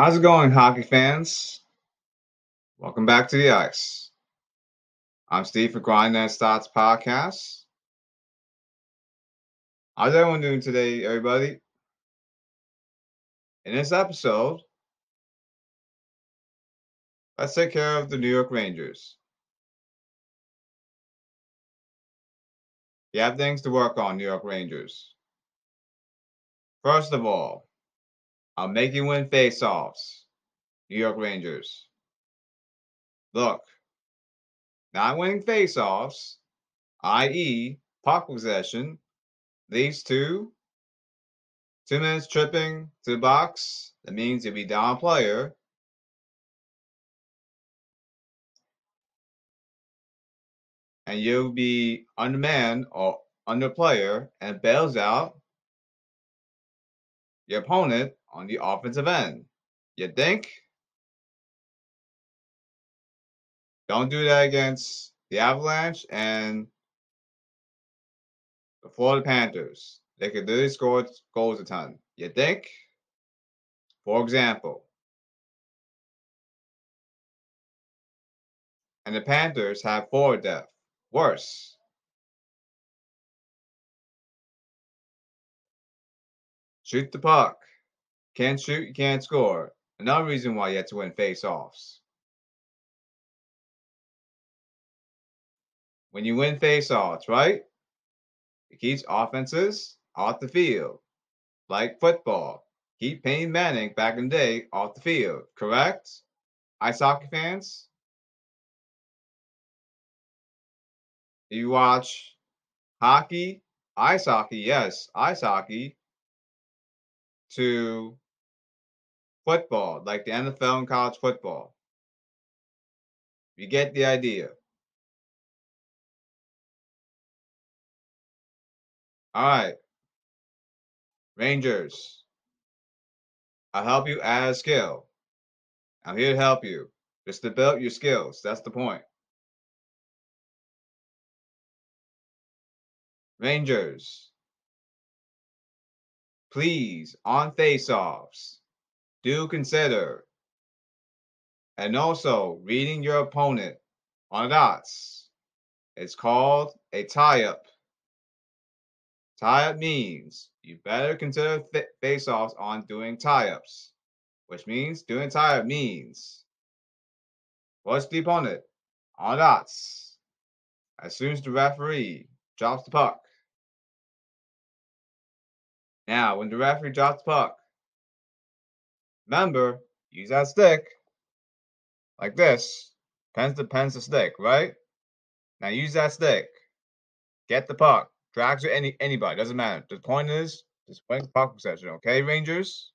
How's it going, hockey fans? Welcome back to the ice. I'm Steve for Grind That Stats Podcast. How's everyone doing today, everybody? In this episode, let's take care of the New York Rangers. You have things to work on, New York Rangers. First of all, I'll make you win face-offs, New York Rangers. Look, not winning face-offs, i.e., puck possession, leads to two minutes tripping to the box. That means you'll be down player. And you'll be undermanned or under player and bails out your opponent on the offensive end. You think? Don't do that against the Avalanche and the Florida Panthers. They could literally score goals a ton. You think? For example, and the Panthers have forward depth. Worse. Shoot the puck. Can't shoot, you can't score. Another reason why you have to win face-offs. When you win face-offs, right? It keeps offenses off the field. Like football. Keep Peyton Manning back in the day off the field, correct? Ice hockey fans? You watch hockey, ice hockey, yes, ice hockey, to football, like the NFL and college football. You get the idea. All right. Rangers. I'll help you add skill. I'm here to help you. Just to build your skills. That's the point. Rangers. Please, on face-offs do consider. And also reading your opponent on dots. It's called a tie-up. Tie-up means you better consider face-offs on doing tie-ups, which means doing tie-up means what's the opponent on dots as soon as the referee drops the puck. Now, when the referee drops the puck, Remember, use that stick like this. Pens to pens to stick, right? Now use that stick. Get the puck. Drags or any anybody, doesn't matter. The point is just win puck possession, okay, Rangers?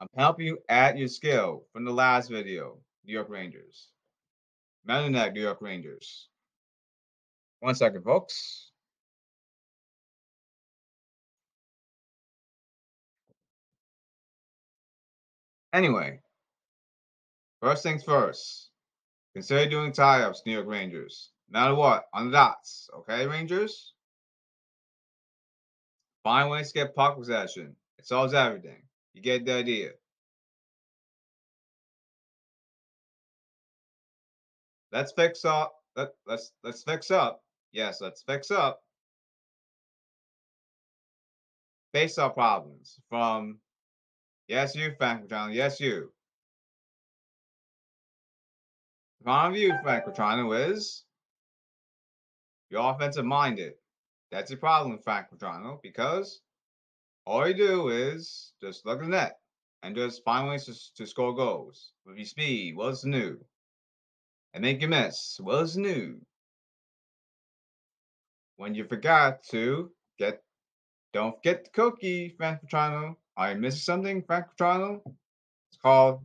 I'm helping you add your skill from the last video, New York Rangers. Melanek, New York Rangers. One second, folks. Anyway, first things first. Consider doing tie-ups, New York Rangers. No matter what, on the dots. Okay, Rangers? Find ways to get puck possession. It solves everything. You get the idea. Let's fix up. Let, let's let's fix up. Yes, let's fix up. Face our problems from Yes, you, Frank Petrano. Yes, you. The problem you, Frank Petrano, is you're offensive minded. That's your problem, Frank Petrano, because all you do is just look at the net and just find ways to, to score goals. With your speed, what's new? And make you miss, what's new? When you forgot to get, don't forget the cookie, Frank You missing something, Frank Petrano? It's called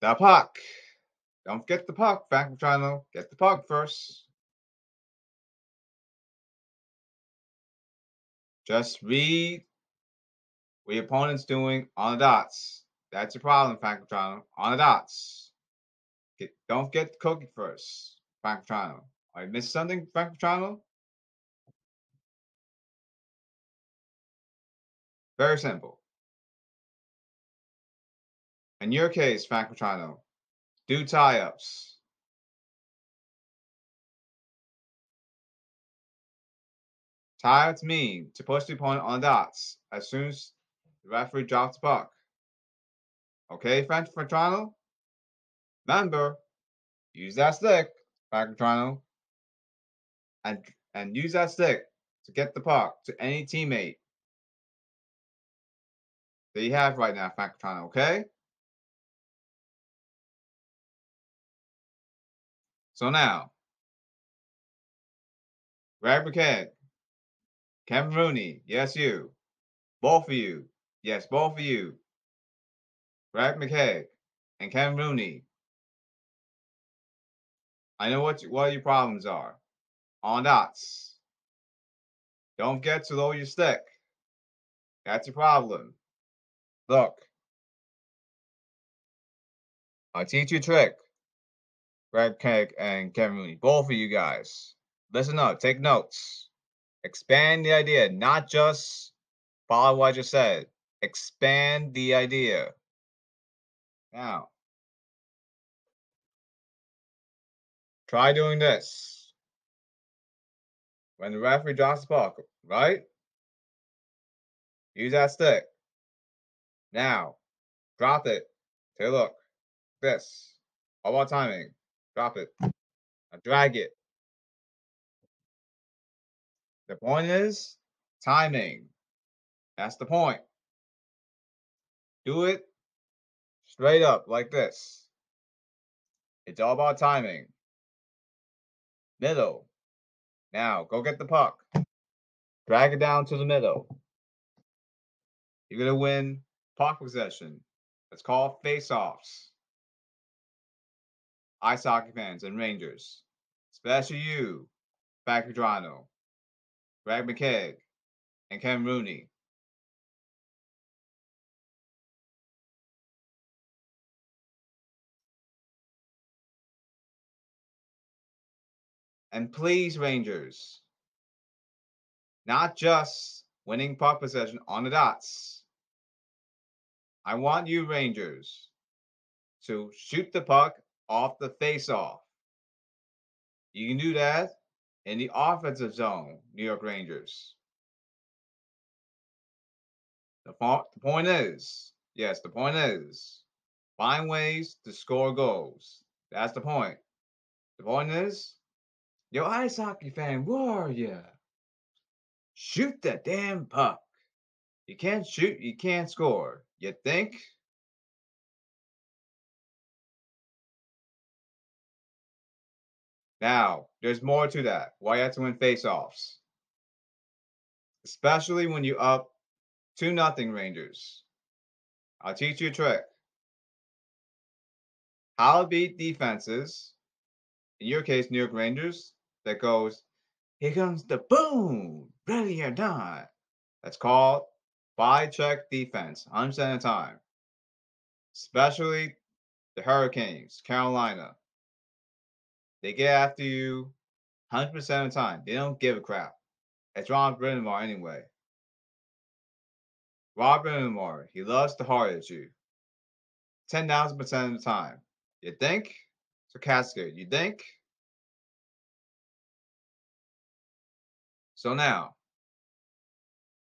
the puck. Don't forget the puck, Frank Petrano. Get the puck first. Just read what your opponent's doing on the dots. That's your problem, Frank Petrano. On the dots. Get, don't forget the cookie first, Frank Petrano. I missing something, Frank Petrano? Very simple. In your case, Frank Petrino, do tie-ups. Tie-ups mean to push the opponent on the dots as soon as the referee drops the puck. Okay, Frank Petrino? Remember, use that stick, Frank Petrino, and, and use that stick to get the puck to any teammate that you have right now, Petrino, okay? So now, Greg McKegg, Kevin Rooney, yes, you. Both of you, yes, both of you. Greg McKegg and Kevin Rooney. I know what, what your problems are. On dots. Don't forget to lower your stick. That's your problem. Look. I'll teach you a trick. Greg Keg and Kevin Rooney, both of you guys, listen up, take notes. Expand the idea, not just follow what I just said. Expand the idea. Now, try doing this. When the referee drops the puck, right? Use that stick. Now, drop it. Take a look. This. All about timing. Drop it. Now drag it. The point is timing. That's the point. Do it straight up like this. It's all about timing. Middle. Now go get the puck. Drag it down to the middle. You're going to win puck possession. It's called face-offs ice hockey fans and Rangers, especially you, Frank Petrino, Greg McKegg, and Ken Rooney. And please, Rangers, not just winning puck possession on the dots. I want you, Rangers, to shoot the puck off the face off. You can do that in the offensive zone, New York Rangers. The, the point is, yes, the point is, find ways to score goals. That's the point. The point is, yo, ice hockey fan, where are you? Shoot the damn puck. You can't shoot, you can't score. You think? Now, there's more to that. Why you have to win face-offs. Especially when you up 2 nothing Rangers. I'll teach you a trick. How to beat defenses, in your case, New York Rangers, that goes, here comes the boom, ready or not. That's called body check defense, 100% of the time. Especially the Hurricanes, Carolina. They get after you 100% of the time. They don't give a crap. It's Rod Brind'Amour anyway. Rod Brind'Amour, he loves to hard at you. 10,000% of the time. You think? Sarcastic. You think? So now,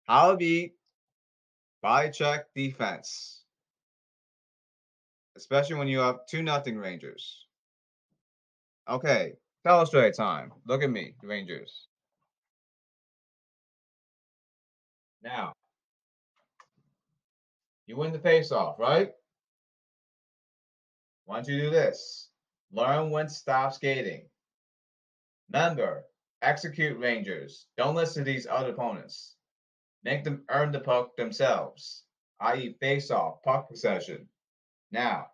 how to body check defense, especially when you're up 2 nothing Rangers. Okay, straight time. Look at me, Rangers. Now, you win the face-off, right? Why don't you do this? Learn when to stop skating. Remember, execute Rangers. Don't listen to these other opponents. Make them earn the puck themselves, i.e. face-off, puck possession. Now,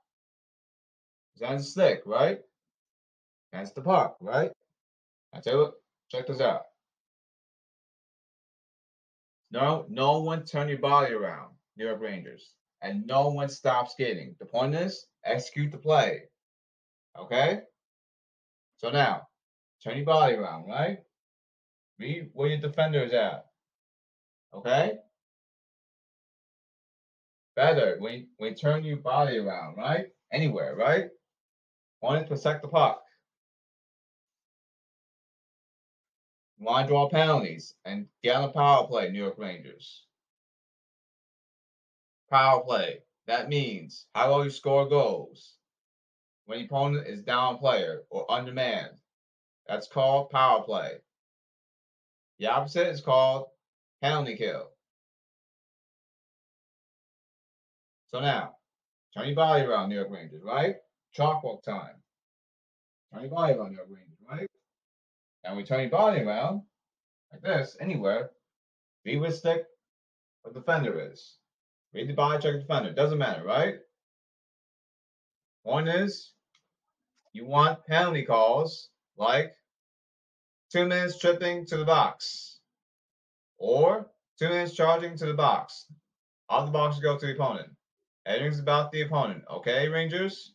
sounds slick, right? That's the puck, right? I tell you check this out. No, no one turn your body around, New York Rangers. And no one stop skating. The point is, execute the play. Okay? So now, turn your body around, right? Read where your defender is at. Okay? better when, when you turn your body around, right? Anywhere, right? Want to protect the puck. Want to draw penalties and get on a power play, New York Rangers. Power play. That means how well you score goals when the opponent is down player or undermanned. That's called power play. The opposite is called penalty kill. So now, turn your body around, New York Rangers, right? Chalk walk time. Turn your body around, New York Rangers, right? And we turn your body around like this, anywhere. Be with stick the defender is. Read the body, check the defender. Doesn't matter, right? One is you want penalty calls like two minutes tripping to the box or two minutes charging to the box. All the boxes go to the opponent. Everything's about the opponent. Okay, Rangers?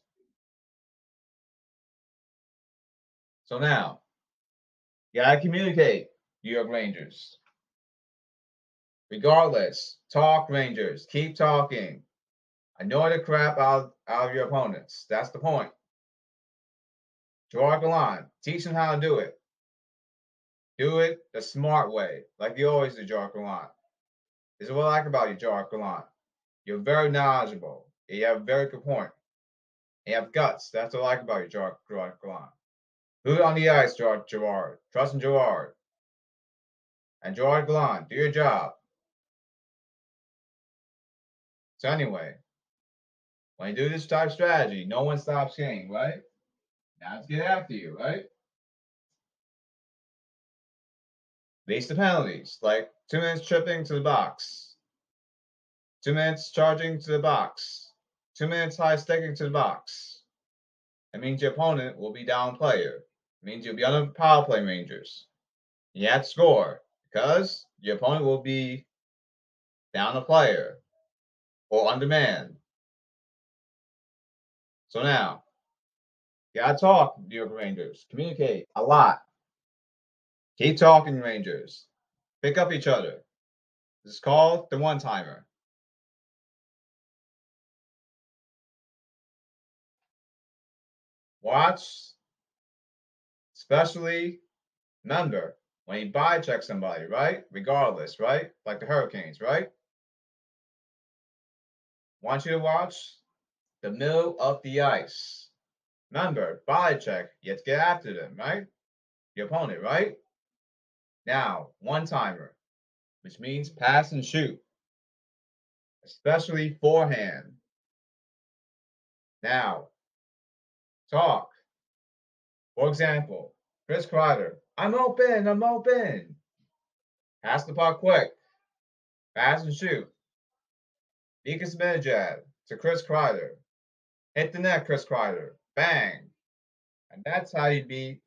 So now, you gotta communicate, New York Rangers. Regardless, talk, Rangers. Keep talking. Annoy the crap out, out of your opponents. That's the point. Draw a line. Teach them how to do it. Do it the smart way, like you always do, Gerard Gallant. This is what I like about you, Gerard Gallant. You're very knowledgeable. You have a very good point. You have guts. That's what I like about you, Gerard Gallant. Boot on the ice, Gerard, Gerard. Trust in Gerard. And Gerard Gallant, do your job. So anyway, when you do this type strategy, no one stops getting, right? Now let's get after you, right? Base the penalties, like two minutes tripping to the box, two minutes charging to the box, two minutes high sticking to the box. It means your opponent will be down player. It means you'll be on the power play Rangers. You have to score because your opponent will be down a player or on demand. So now, you gotta talk, New York Rangers. Communicate a lot. Keep talking, Rangers. Pick up each other. This is called the one timer. Watch, especially remember when you body check somebody, right? Regardless, right? Like the Hurricanes, right? Want you to watch the middle of the ice. Remember, body check, you have to get after them, right? Your opponent, right? Now, one timer, which means pass and shoot, especially forehand. Now, talk. For example, Chris Kreider, I'm open, I'm open. Pass the puck quick. Pass and shoot. Mika Zibanejad to Chris Kreider. Hit the net, Chris Kreider. Bang. And that's how you beat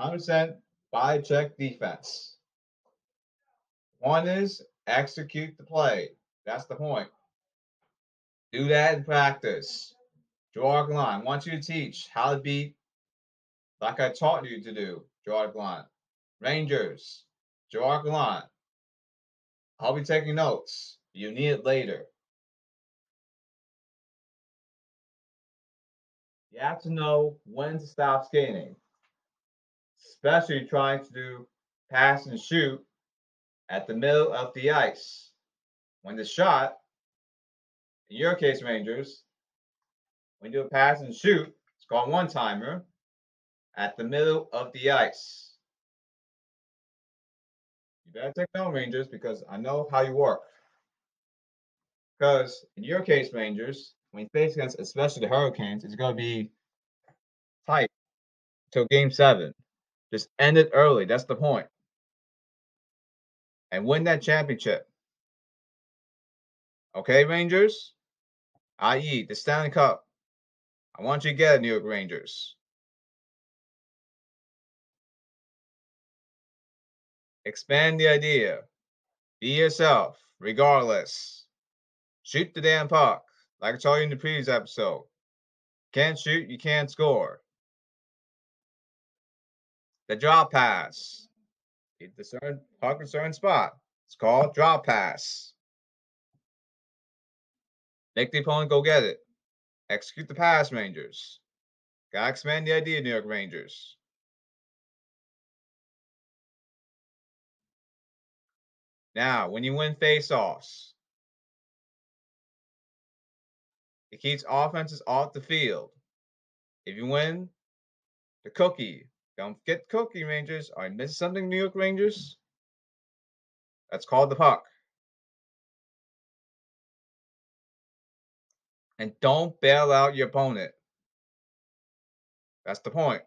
100% body check defense. One is execute the play. That's the point. Do that in practice. Draw a line. I want you to teach how to beat like I taught you to do. Draw a line. Rangers, draw a line. I'll be taking notes. You need it later. You have to know when to stop skating, especially trying to do pass and shoot at the middle of the ice. When the shot, in your case, Rangers, when you do a pass and shoot, it's called one timer at the middle of the ice. You better take note, Rangers, because I know how you work. Because in your case, Rangers, when you face against especially the Hurricanes, it's going to be tight till game seven. Just end it early. That's the point. And win that championship. Okay, Rangers? I.e., the Stanley Cup. I want you to get it, New York Rangers. Expand the idea. Be yourself, regardless. Shoot the damn puck. Like I told you in the previous episode. Can't shoot, you can't score. The drop pass. Hit the certain a certain spot. It's called drop pass. Make the opponent go get it. Execute the pass, Rangers. Gotta expand the idea, New York Rangers. Now, when you win face-offs, it keeps offenses off the field. If you win the cookie, don't forget cookie, Rangers. I missing something, New York Rangers? That's called the puck. And don't bail out your opponent. That's the point.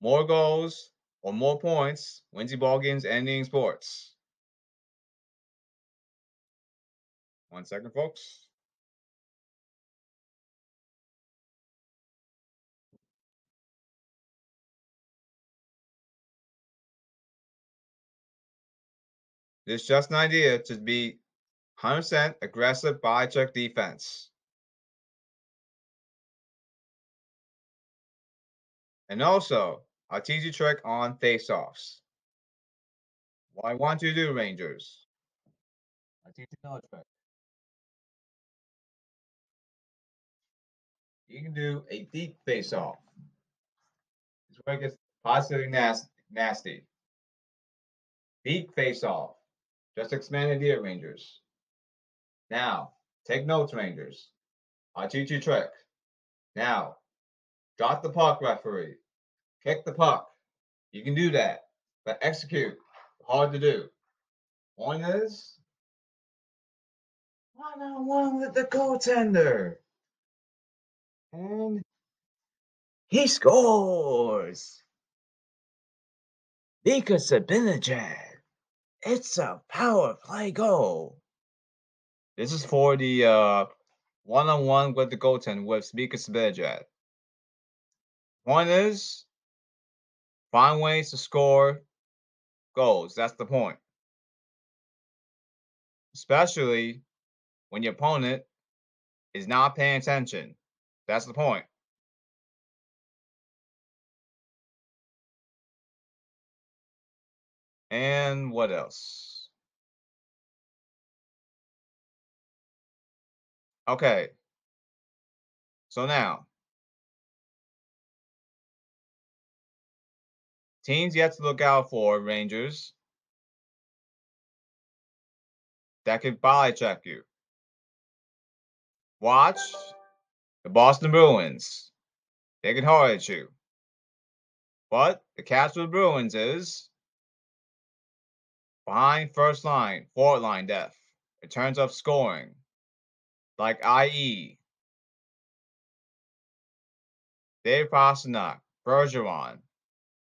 More goals or more points wins you ball games ending sports. One second, folks. Is just an idea to be 100% aggressive body check defense. And also, I'll teach you a trick on face-offs. What I want you to do, Rangers. I'll teach you another trick. You can do a deep face-off. This is where it gets positively nas nasty. Deep face-off. Just expand the idea, Rangers. Now, take notes, Rangers. I'll teach you a trick. Now, drop the puck, referee. Kick the puck. You can do that. But execute. Hard to do. One is one on one with the goaltender. And he scores. Mika Zibanejad. It's a power play goal. This is for the uh, one-on-one with the goaltender with Mika Zibanejad. One is find ways to score goals. That's the point. Especially when your opponent is not paying attention. That's the point. And what else? Okay. So now, teams you have to look out for, Rangers, that can body check you. Watch the Boston Bruins. They can hard at you. But the catch with Bruins is behind first line, forward line depth. It turns up scoring. Like IE. Dave Pastrnak, Bergeron,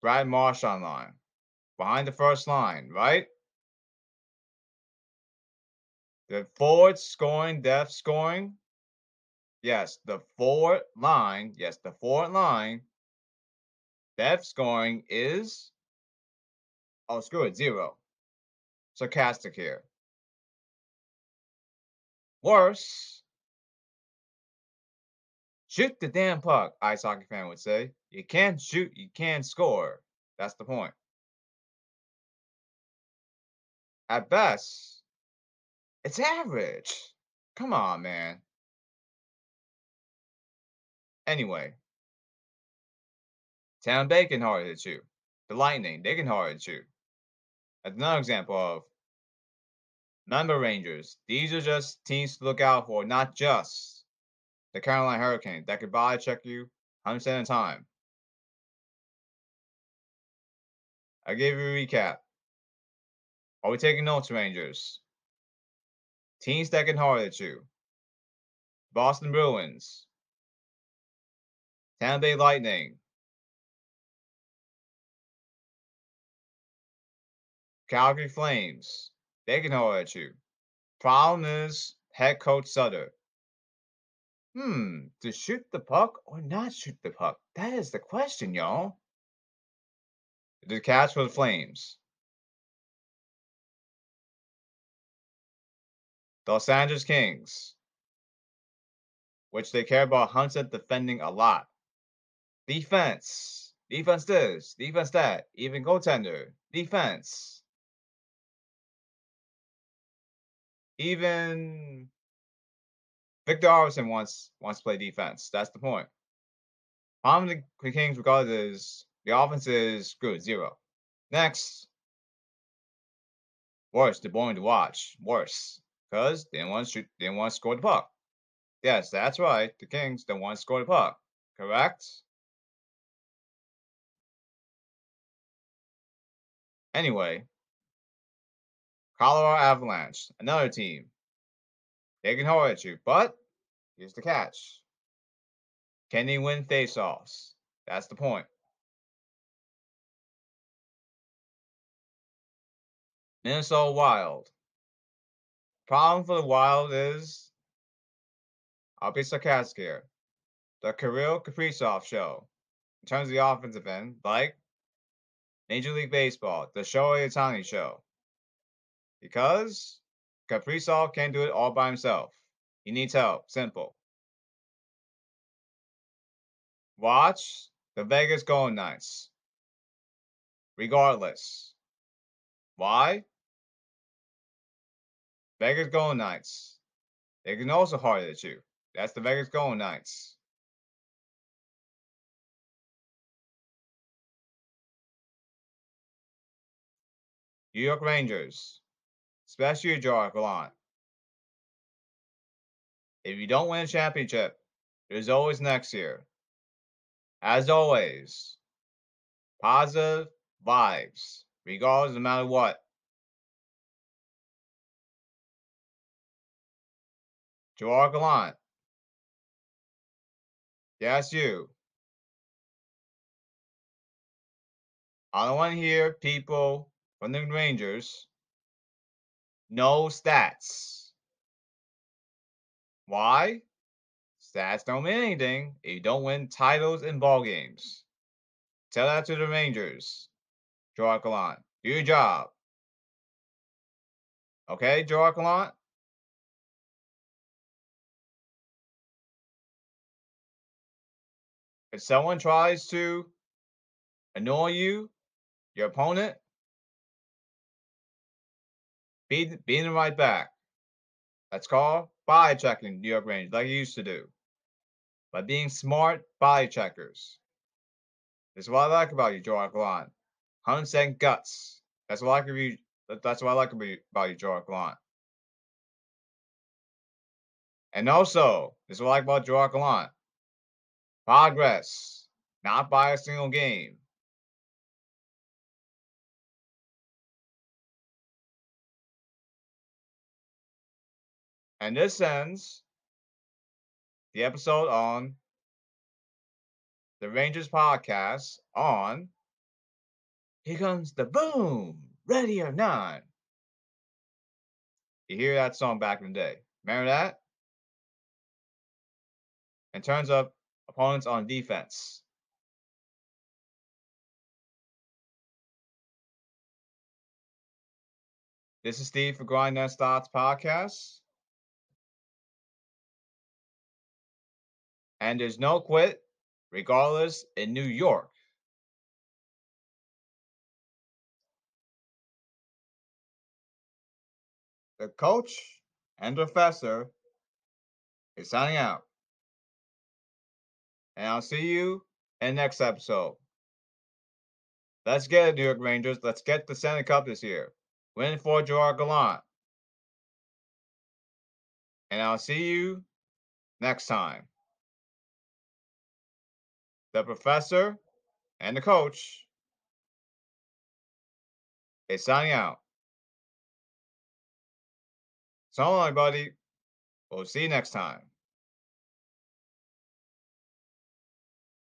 Brad Marchand line, Behind the first line, right? The forward scoring, depth scoring. Yes, the forward line. Yes, the forward line. Depth scoring is. Oh, screw it, zero. Sarcastic here. Worse. Shoot the damn puck, ice hockey fan would say. You can't shoot, you can't score. That's the point. At best, it's average. Come on, man. Anyway, Tampa Bay can hard hit you. The Lightning, they can hard hit you. That's another example of number Rangers. These are just teams to look out for, not just the Carolina Hurricanes that could body check you 100% of the time. I gave you a recap. Are we taking notes, Rangers? Teams that can hard at you. Boston Bruins. Tampa Bay Lightning. Calgary Flames. They can hard at you. Problem is head coach Sutter. Hmm, to shoot the puck or not shoot the puck? That is the question, y'all. The catch for the Flames. The Los Angeles Kings, which they care about Hunter defending a lot. Defense. Defense this. Defense that. Even goaltender. Defense. Even Viktor Arvidsson wants wants to play defense. That's the point. Problem the Kings is the offense is good, zero. Next, worse, they're boring to watch. Worse, because they didn't want to shoot, they didn't want to score the puck. Yes, that's right. The Kings don't want to score the puck. Correct? Anyway, Colorado Avalanche, another team. They can hold at you, but here's the catch. Can they win faceoffs? That's the point. Minnesota Wild. Problem for the Wild is, I'll be sarcastic here. The Kirill Kaprizov show, in terms of the offensive end, like Major League Baseball, the Shohei Ohtani show. Because Kaprizov can't do it all by himself. He needs help. Simple. Watch the Vegas Golden Knights. Regardless. Why? Vegas Golden Knights. They can also hard at you. That's the Vegas Golden Knights. New York Rangers. Especially Gerard Gallant. If you don't win a championship, there's always next year. As always, positive vibes, regardless no matter what. Gerard Gallant. Yes, you. I don't want to hear people from the Rangers no stats. Why? Stats don't mean anything if you don't win titles in ball games. Tell that to the Rangers. Gerard Gallant. Do your job. Okay, Gerard Gallant? If someone tries to annoy you, your opponent, be, being right back. That's called body checking New York Rangers, like you used to do. By being smart body checkers. This is what I like about you, Gerard Gallant. 100% guts. That's what I like about you. That's what I like about you, Gerard Gallant. And also, this is what I like about Gerard Gallant. Progress, not by a single game. And this ends the episode on the Rangers podcast on Here Comes the Boom, Ready or Not. You hear that song back in the day. Remember that? In terms of opponents on defense. This is Steve for Grind Thoughts Podcast. And there's no quit, regardless, in New York. The coach and professor is signing out. And I'll see you in next episode. Let's get it, New York Rangers. Let's get the Stanley Cup this year. Win for Gerard Gallant. And I'll see you next time the professor, and the coach is signing out. So long, everybody. We'll see you next time.